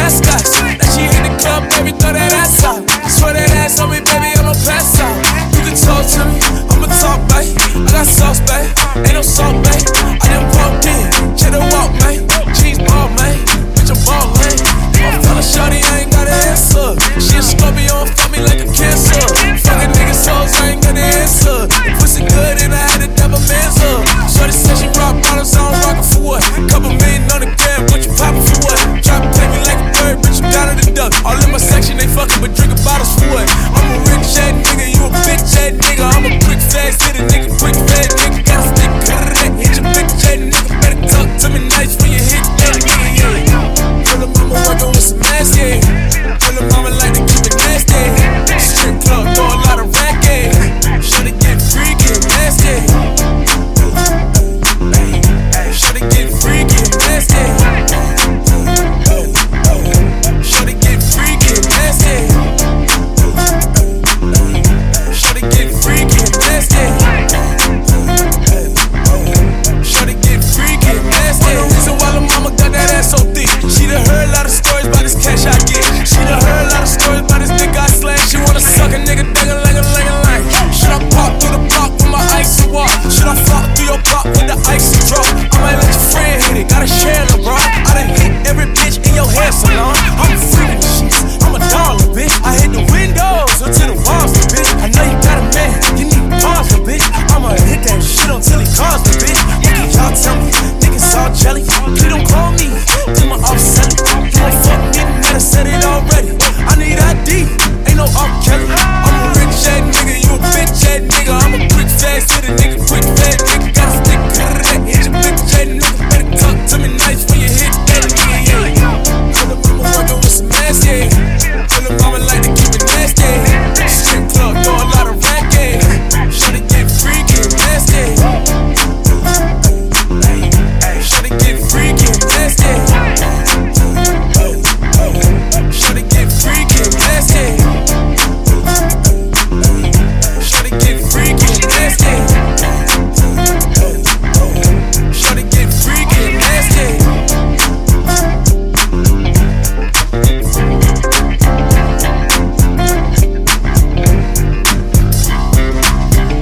past us. Now she in the club, baby, throw that ass up. Swear that ass on me, baby, I'm a pass rock with the icy drop. I might let your friend hit it, got a chandelier. I done hit every bitch in your hair salon. I'm a freak, I'm a dollar, bitch. I hit the windows until the walls, bitch. I know you got a man, you need pause, bitch. I'ma hit that shit until he calls me, bitch. Nigga, y'all tell me, niggas all jelly. He don't call me, Do my offset. You wanna fuck me? Man, I said it already. I need ID, ain't no R. Kelly.